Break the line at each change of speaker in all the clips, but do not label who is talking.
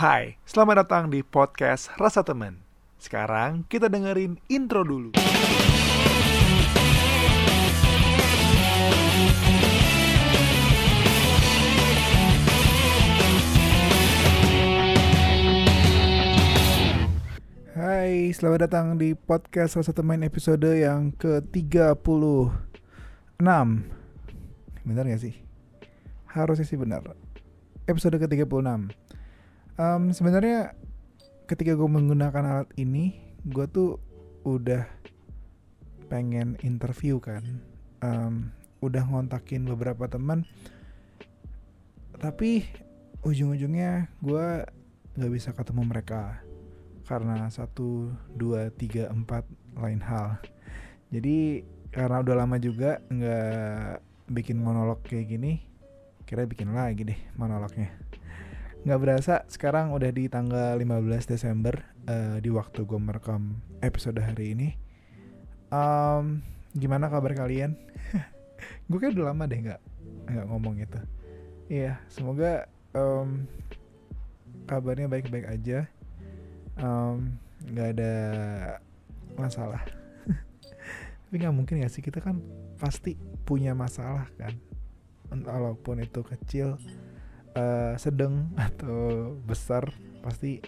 Hai, selamat datang di podcast Rasa Temen. Sekarang kita dengerin intro dulu. Hai, selamat datang di podcast Rasa Temen episode yang ke-36 Benar gak sih? Harusnya sih benar Episode ke-36 um, Sebenarnya ketika gue menggunakan alat ini Gue tuh udah pengen interview kan. Um, Udah ngontakin beberapa teman. Tapi ujung-ujungnya gue gak bisa ketemu mereka karena satu dua tiga empat lain hal. Jadi karena udah lama juga nggak bikin monolog kayak gini kira bikin lagi deh monolognya nggak berasa sekarang udah di tanggal 15 Desember uh, di waktu gue merekam episode hari ini. Um, gimana kabar kalian? Gue kayak udah lama deh nggak nggak ngomong gitu. Iya semoga um, kabarnya baik-baik aja. Nggak um, ada masalah. Tapi nggak mungkin ya sih kita kan pasti punya masalah kan. Walaupun itu kecil uh, sedang atau besar pasti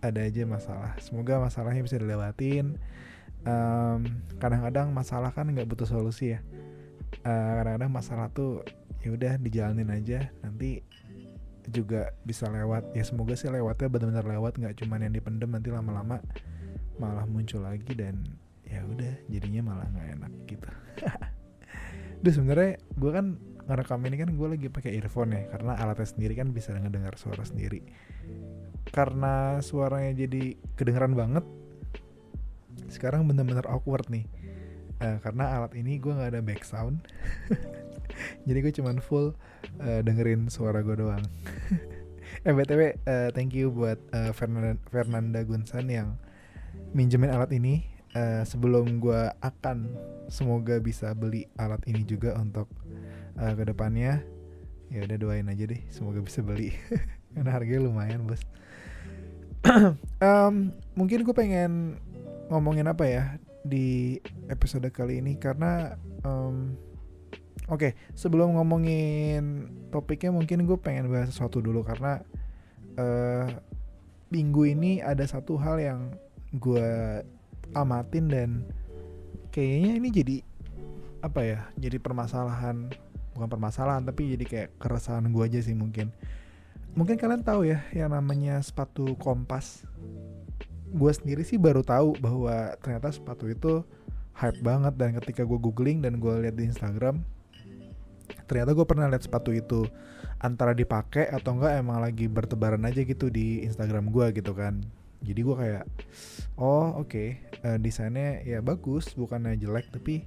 ada aja masalah. Semoga masalahnya bisa dilewatin. Kadang-kadang um, masalah kan nggak butuh solusi ya. Kadang kadang-kadang masalah tuh ya udah dijalanin aja. Nanti juga bisa lewat. Ya semoga sih lewatnya benar-benar lewat nggak cuman yang dipendem nanti lama-lama malah muncul lagi dan ya udah jadinya malah nggak enak gitu. Duh sebenarnya gue kan ngerekam ini kan gue lagi pakai earphone ya karena alatnya sendiri kan bisa ngedengar suara sendiri. Karena suaranya jadi kedengeran banget. Sekarang bener-bener awkward nih. Uh, karena alat ini gue nggak ada back sound. jadi gue cuman full uh, dengerin suara gue doang eh btw uh, thank you buat uh, Fernanda, Fernanda Gunsan yang minjemin alat ini uh, sebelum gue akan semoga bisa beli alat ini juga untuk uh, ke depannya ya udah doain aja deh semoga bisa beli karena harganya lumayan bos um, mungkin gue pengen ngomongin apa ya di episode kali ini karena um, Oke, okay, sebelum ngomongin topiknya mungkin gue pengen bahas sesuatu dulu karena uh, minggu ini ada satu hal yang gue amatin dan kayaknya ini jadi apa ya? Jadi permasalahan bukan permasalahan tapi jadi kayak keresahan gue aja sih mungkin. Mungkin kalian tahu ya yang namanya sepatu kompas. Gue sendiri sih baru tahu bahwa ternyata sepatu itu hype banget dan ketika gue googling dan gue lihat di Instagram ternyata gue pernah lihat sepatu itu antara dipakai atau enggak emang lagi bertebaran aja gitu di Instagram gue gitu kan jadi gue kayak oh oke okay. uh, desainnya ya bagus bukannya jelek tapi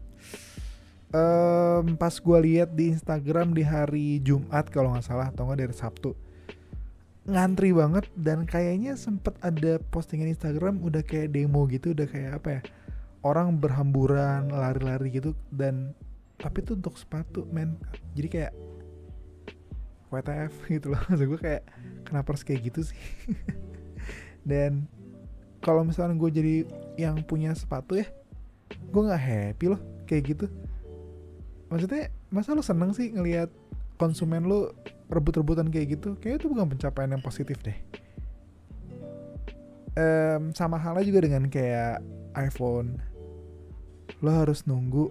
um, pas gue lihat di Instagram di hari Jumat kalau nggak salah atau enggak dari Sabtu ngantri banget dan kayaknya sempet ada postingan Instagram udah kayak demo gitu udah kayak apa ya orang berhamburan lari-lari gitu dan tapi itu untuk sepatu men. Jadi kayak WTF gitu loh. Maksud gue kayak kenapa harus kayak gitu sih? Dan kalau misalnya gue jadi yang punya sepatu ya gue nggak happy loh kayak gitu maksudnya masa lo seneng sih ngelihat konsumen lo rebut-rebutan kayak gitu? Kayak itu bukan pencapaian yang positif deh. Um, sama halnya juga dengan kayak iPhone. Lo harus nunggu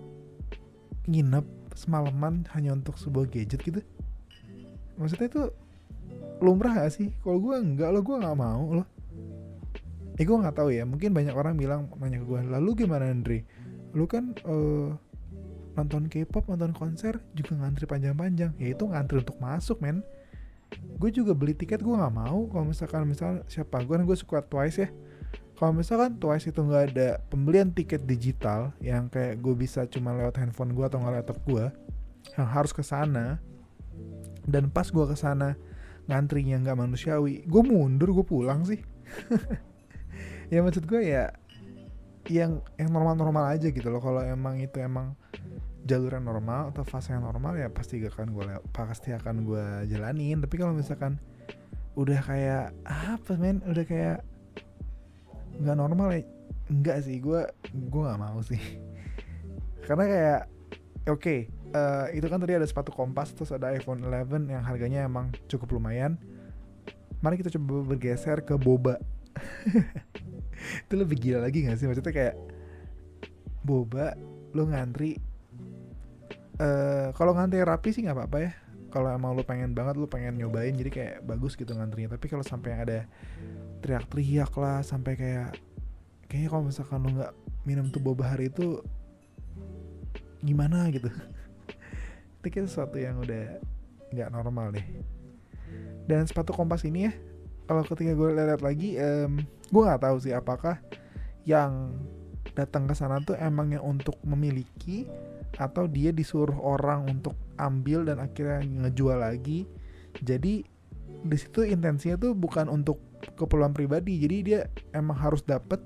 nginep semalaman hanya untuk sebuah gadget gitu. Maksudnya itu lumrah gak sih? Kalau gue enggak lo gue nggak mau lo eh gue nggak tahu ya. Mungkin banyak orang bilang nanya ke gue lalu gimana Andre? Lu kan uh, nonton K-pop nonton konser juga ngantri panjang-panjang. Ya itu ngantri untuk masuk men. Gue juga beli tiket gue nggak mau kalau misalkan misal siapa gue kan gue suka Twice ya. Kalau misalkan Twice itu nggak ada pembelian tiket digital yang kayak gue bisa cuma lewat handphone gue atau nggak laptop gue yang harus ke sana dan pas gue ke sana ngantrinya nggak manusiawi gue mundur gue pulang sih. Ya maksud gue ya yang yang normal-normal aja gitu loh. Kalau emang itu emang jalur yang normal atau fase yang normal ya pasti gak akan gue pasti akan gue jalanin. Tapi kalau misalkan udah kayak apa men udah kayak nggak normal ya enggak sih. Gue gue nggak mau sih. Karena kayak oke okay, uh, eh, itu kan tadi ada sepatu kompas terus ada iPhone 11 yang harganya emang cukup lumayan. Mari kita coba bergeser ke boba itu lebih gila lagi gak sih? Maksudnya kayak boba lo ngantri uh, kalau ngantri rapi sih nggak apa-apa ya. Kalau emang lu pengen banget lu pengen nyobain jadi kayak bagus gitu ngantrinya. Tapi kalau sampai ada teriak-teriak lah sampai kayak kayaknya kalau misalkan lu nggak minum tuh boba hari itu gimana gitu? Itu kayak sesuatu yang udah nggak normal deh. Dan sepatu kompas ini ya kalau ketika gue lihat lagi um, gue nggak tahu sih apakah yang datang ke sana tuh emangnya untuk memiliki atau dia disuruh orang untuk ambil dan akhirnya ngejual lagi. Jadi di situ intensinya tuh bukan untuk keperluan pribadi. Jadi dia emang harus dapet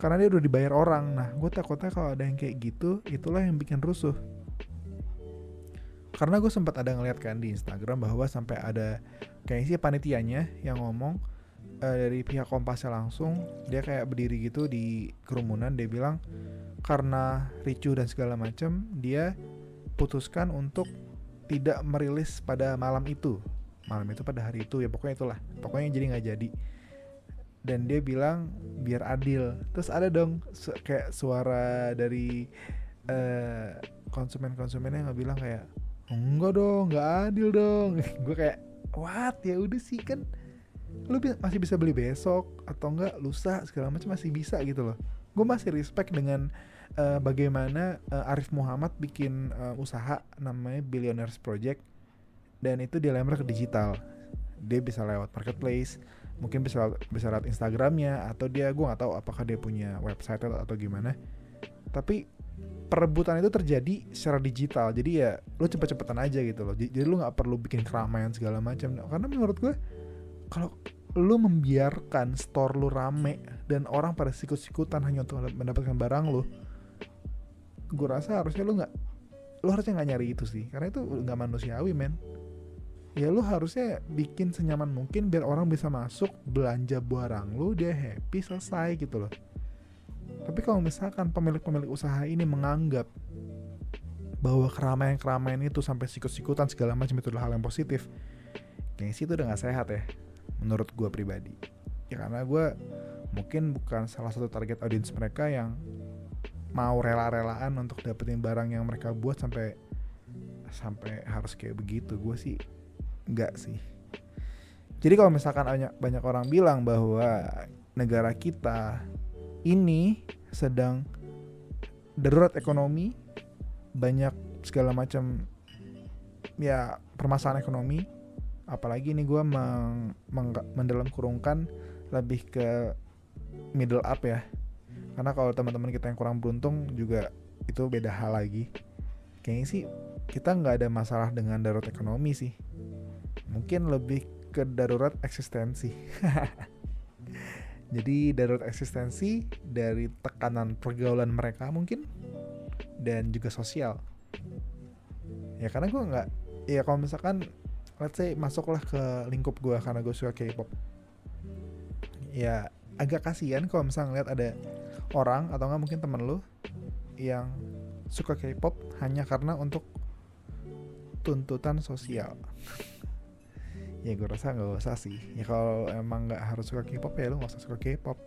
karena dia udah dibayar orang. Nah gue takutnya kalau ada yang kayak gitu itulah yang bikin rusuh karena gue sempat ada ngeliat kan di Instagram bahwa sampai ada kayak sih panitianya yang ngomong uh, dari pihak Kompasnya langsung dia kayak berdiri gitu di kerumunan dia bilang karena ricu dan segala macam dia putuskan untuk tidak merilis pada malam itu. Malam itu pada hari itu ya pokoknya itulah. Pokoknya jadi nggak jadi. Dan dia bilang biar adil. Terus ada dong su kayak suara dari uh, konsumen-konsumennya nggak bilang kayak enggak dong nggak adil dong. Gue kayak what? Ya udah sih kan lu masih bisa beli besok atau enggak? Lusa segala macam masih bisa gitu loh. Gue masih respect dengan uh, bagaimana uh, Arif Muhammad bikin uh, usaha namanya Billionaires Project. Dan itu dia lempar ke digital. Dia bisa lewat marketplace mungkin bisa bisa lewat Instagramnya atau dia gue nggak tahu apakah dia punya website atau gimana. Tapi perebutan itu terjadi secara digital. Jadi ya lu cepet-cepetan aja gitu loh. Jadi lu nggak perlu bikin keramaian segala macam. Karena menurut gue kalau lu membiarkan store lu rame dan orang pada sikut-sikutan hanya untuk mendapatkan barang lu gue rasa harusnya lu nggak lu harusnya nggak nyari itu sih. Karena itu nggak manusiawi men. Ya lu harusnya bikin senyaman mungkin biar orang bisa masuk belanja barang lu dia happy selesai gitu loh tapi kalau misalkan pemilik-pemilik usaha ini menganggap bahwa keramaian-keramaian itu sampai sikut-sikutan segala macam itu adalah hal yang positif kayaknya sih itu udah gak sehat ya menurut gue pribadi. Ya karena gue mungkin bukan salah satu target audiens mereka yang mau rela-relaan untuk dapetin barang yang mereka buat sampai sampai harus kayak begitu. Gue sih enggak sih. Jadi kalau misalkan banyak orang bilang bahwa negara kita ini sedang darurat ekonomi banyak segala macam ya permasalahan ekonomi. Apalagi ini gue meng, meng, mendalam kurungkan lebih ke middle up ya. Karena kalau teman-teman kita yang kurang beruntung juga itu beda hal lagi. Kayaknya sih kita nggak ada masalah dengan darurat ekonomi sih. Mungkin lebih ke darurat eksistensi jadi darurat eksistensi dari tekanan pergaulan mereka mungkin dan juga sosial. Ya karena gue nggak ya kalau misalkan let's say masuklah ke lingkup gue karena gue suka K-pop. Ya agak kasihan kalau misalnya ngeliat ada orang atau nggak mungkin temen lu yang suka K-pop hanya karena untuk tuntutan sosial ya gue rasa nggak usah sih. Ya kalau emang nggak harus suka K-pop ya lu nggak usah suka K-pop.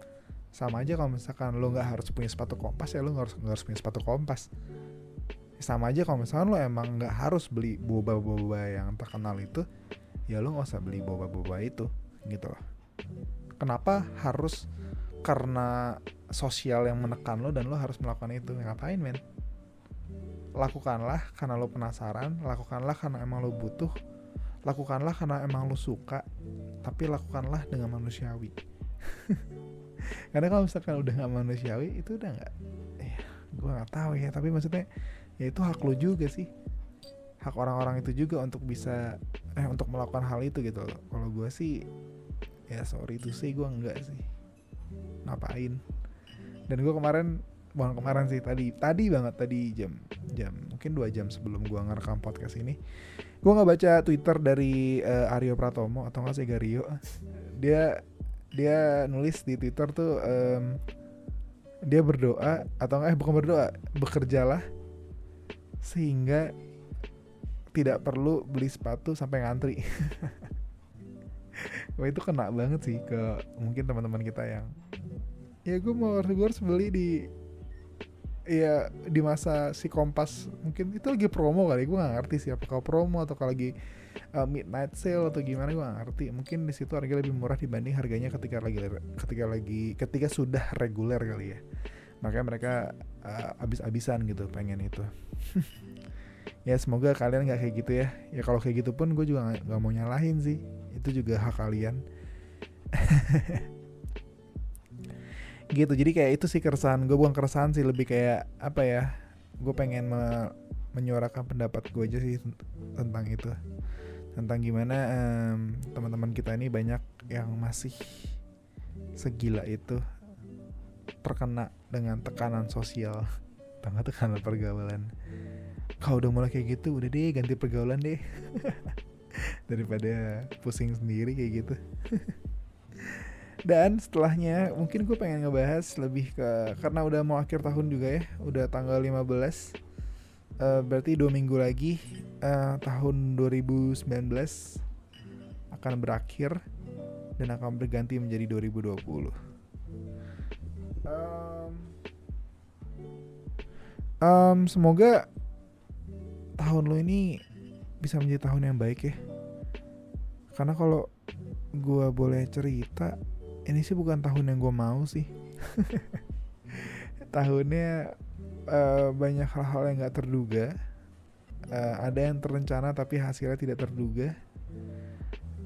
Sama aja kalau misalkan lu nggak harus punya sepatu kompas ya lu nggak harus, harus punya sepatu kompas. Sama aja kalau misalkan lo emang nggak harus beli boba-boba yang terkenal itu ya lo nggak usah beli boba-boba itu gitu loh. Kenapa harus karena sosial yang menekan lo dan lo harus melakukan itu? Ngapain men? Lakukanlah karena lo penasaran lakukanlah karena emang lo butuh lakukanlah karena emang lo suka tapi lakukanlah dengan manusiawi. Karena kalau misalkan udah nggak manusiawi itu udah nggak ya gue nggak tahu ya. Tapi maksudnya ya itu hak lo juga sih. Hak orang-orang itu juga untuk bisa eh untuk melakukan hal itu gitu kalau gue sih ya sorry itu sih gue enggak sih. Ngapain? Dan gue kemarin bukan kemarin sih tadi tadi banget tadi jam jam mungkin dua jam sebelum gue ngerekam podcast ini. Gue nggak baca Twitter dari uh, Aryo Pratomo atau nggak sih Gario? Dia dia nulis di Twitter tuh um, dia berdoa atau eh bukan berdoa bekerjalah sehingga tidak perlu beli sepatu sampai ngantri. Wah itu kena banget sih ke mungkin teman-teman kita yang ya gue mau gue harus beli di ya di masa si Kompas mungkin itu lagi promo kali gue gak ngerti sih apakah promo atau kalau lagi uh, midnight sale atau gimana gue gak ngerti. Mungkin di situ harganya lebih murah dibanding harganya ketika lagi ketika lagi ketika sudah reguler kali ya. Makanya mereka uh, abis-abisan gitu pengen itu. Ya semoga kalian nggak kayak gitu ya. Ya kalau kayak gitu pun gue juga nggak mau nyalahin sih. Itu juga hak kalian gitu. Jadi kayak itu sih keresahan. Gue bukan keresahan sih lebih kayak apa ya gue pengen me menyuarakan pendapat gue aja sih tentang itu. Tentang gimana um, teman-teman kita ini banyak yang masih segila itu terkena dengan tekanan sosial. Banget tekanan pergaulan. Kalau udah mulai kayak gitu udah deh ganti pergaulan deh. Daripada pusing sendiri kayak gitu dan setelahnya mungkin gue pengen ngebahas lebih ke karena udah mau akhir tahun juga ya udah tanggal 15 uh, eh, berarti dua minggu lagi uh, tahun 2019 akan berakhir dan akan berganti menjadi 2020 um, um, semoga tahun lo ini bisa menjadi tahun yang baik ya. Karena kalau gue boleh cerita ini sih bukan tahun yang gue mau sih. Tahunnya uh, banyak hal-hal yang gak terduga. Uh, ada yang terencana tapi hasilnya tidak terduga.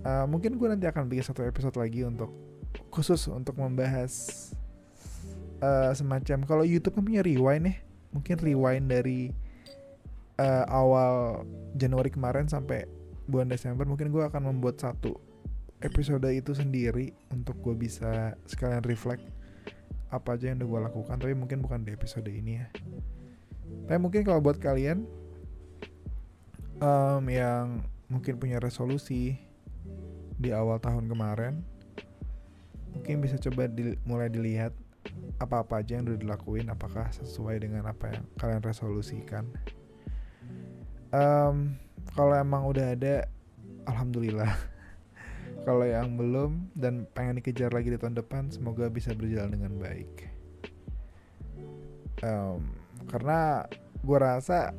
Uh, mungkin gue nanti akan bikin satu episode lagi untuk khusus untuk membahas uh, semacam kalau YouTube kan punya rewind ya mungkin rewind dari uh, awal Januari kemarin sampai bulan Desember mungkin gue akan membuat satu episode itu sendiri untuk gue bisa sekalian reflect apa aja yang udah gue lakukan. Tapi mungkin bukan di episode ini ya. Tapi mungkin kalau buat kalian um, yang mungkin punya resolusi di awal tahun kemarin mungkin bisa coba di, mulai dilihat apa-apa aja yang udah dilakuin apakah sesuai dengan apa yang kalian resolusikan. Um, kalau emang udah ada alhamdulillah kalau yang belum dan pengen dikejar lagi di tahun depan semoga bisa berjalan dengan baik. Um, karena gue rasa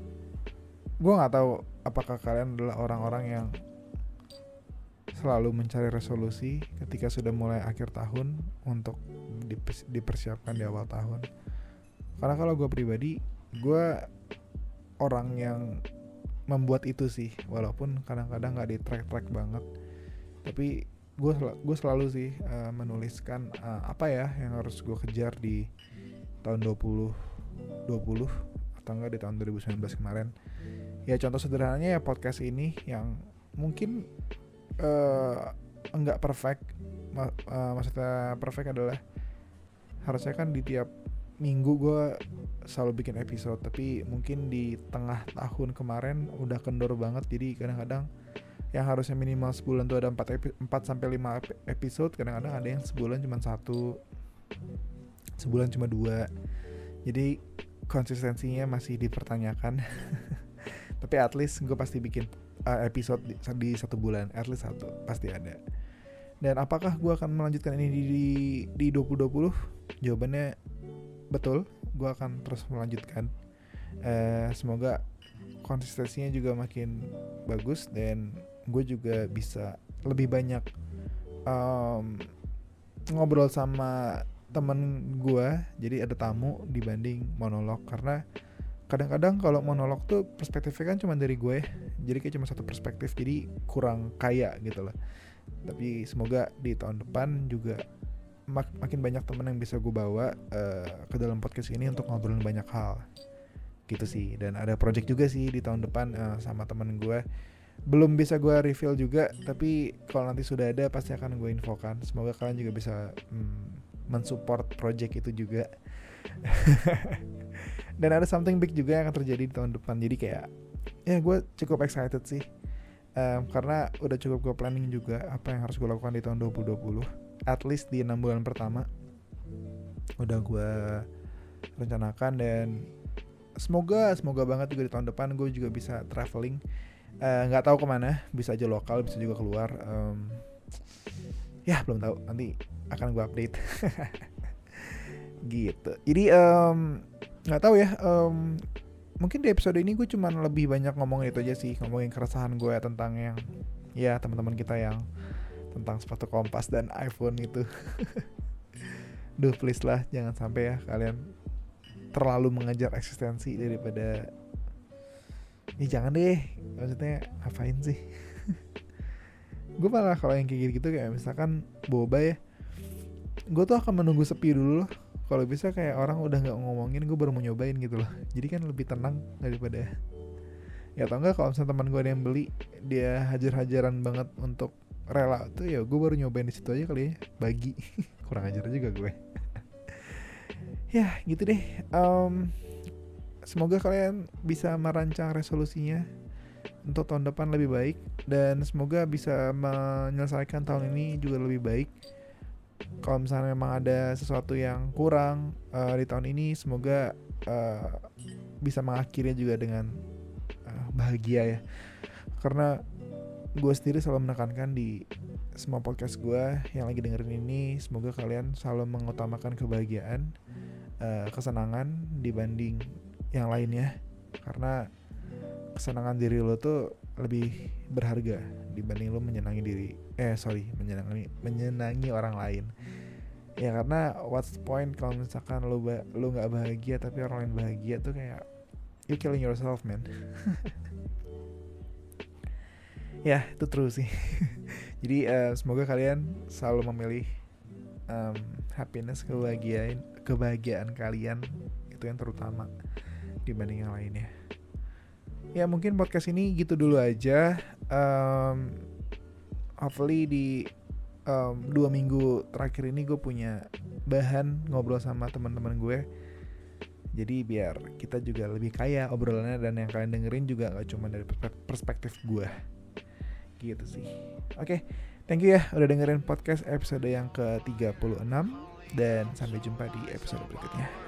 gue nggak tahu apakah kalian adalah orang-orang yang selalu mencari resolusi ketika sudah mulai akhir tahun untuk dipersiapkan di awal tahun. Karena kalau gue pribadi gue orang yang membuat itu sih walaupun kadang-kadang nggak di track-track banget tapi gue sel gue selalu sih uh, menuliskan uh, apa ya yang harus gue kejar di tahun 20 20 atau enggak di tahun 2019 kemarin. Ya contoh sederhananya ya podcast ini yang mungkin uh, enggak perfect Ma uh, maksudnya perfect adalah harusnya kan di tiap minggu gue selalu bikin episode tapi mungkin di tengah tahun kemarin udah kendor banget jadi kadang-kadang yang harusnya minimal sebulan tuh ada 4, 4 sampai 5 episode kadang-kadang ada yang sebulan cuma satu sebulan cuma dua. Jadi konsistensinya masih dipertanyakan. Tapi at least gue pasti bikin uh, episode di, di satu bulan at least satu pasti ada. Dan apakah gue akan melanjutkan ini di, di, di 2020 jawabannya betul gue akan terus melanjutkan. Uh, semoga konsistensinya juga makin bagus dan gue juga bisa lebih banyak um, ngobrol sama temen gue jadi ada tamu dibanding monolog. Karena kadang-kadang kalau monolog tuh perspektifnya kan cuma dari gue jadi kayak cuma satu perspektif jadi kurang kaya gitu loh. Tapi semoga di tahun depan juga mak makin banyak temen yang bisa gue bawa uh, ke dalam podcast ini untuk ngobrolin banyak hal. Gitu sih dan ada project juga sih di tahun depan uh, sama temen gue belum bisa gue reveal juga tapi kalau nanti sudah ada pasti akan gue infokan. Semoga kalian juga bisa hmm, mensupport project itu juga. Dan ada something big juga yang akan terjadi di tahun depan. Jadi kayak ya gue cukup excited sih. Um, karena udah cukup gue planning juga apa yang harus gue lakukan di tahun 2020 at least di enam bulan pertama. Udah gue rencanakan dan semoga semoga banget juga di tahun depan gue juga bisa traveling nggak uh, tahu ke mana bisa aja lokal bisa juga keluar um, ya belum tahu. Nanti akan gue update. Gitu. Jadi nggak um, tahu ya um, mungkin di episode ini gue cuman lebih banyak ngomongin itu aja sih ngomongin keresahan gue tentang yang ya teman-teman kita yang tentang sepatu kompas dan iPhone itu. Duh please lah jangan sampai ya kalian terlalu mengejar eksistensi daripada ya jangan deh. Maksudnya ngapain sih? Gue malah kalau yang kayak gitu kayak misalkan boba ya. Gue tuh akan menunggu sepi dulu loh. Kalau bisa kayak orang udah nggak ngomongin gue baru mau nyobain gitu loh. Jadi kan lebih tenang daripada ya atau enggak kalau misalnya teman gue ada yang beli dia hajar-hajaran banget untuk rela tuh ya gue baru nyobain di situ aja kali ya. Bagi. Kurang ajar juga gue. Ya gitu deh. Um, semoga kalian bisa merancang resolusinya untuk tahun depan lebih baik. Dan semoga bisa menyelesaikan tahun ini juga lebih baik. Kalau misalnya memang ada sesuatu yang kurang uh, di tahun ini semoga uh, bisa mengakhirinya juga dengan uh, bahagia ya. Karena gue sendiri selalu menekankan di semua podcast gue yang lagi dengerin ini semoga kalian selalu mengutamakan kebahagiaan uh, kesenangan dibanding yang lainnya karena kesenangan diri lo tuh lebih berharga dibanding lo menyenangi diri eh sorry menyenangi menyenangi orang lain. Ya karena what's the point kalau misalkan lo ba lo nggak bahagia tapi orang lain bahagia tuh kayak you killing yourself man. Ya itu true sih. Jadi uh, semoga kalian selalu memilih um, happiness kebahagiaan kebahagiaan kalian itu yang terutama dibanding yang lainnya. Ya mungkin podcast ini gitu dulu aja. Um, hopefully di um, dua minggu terakhir ini gue punya bahan ngobrol sama teman-teman gue. Jadi biar kita juga lebih kaya obrolannya dan yang kalian dengerin juga gak cuma dari perspektif gue. Gitu sih. Oke okay, thank you ya udah dengerin podcast episode yang ke 36 dan sampai jumpa di episode berikutnya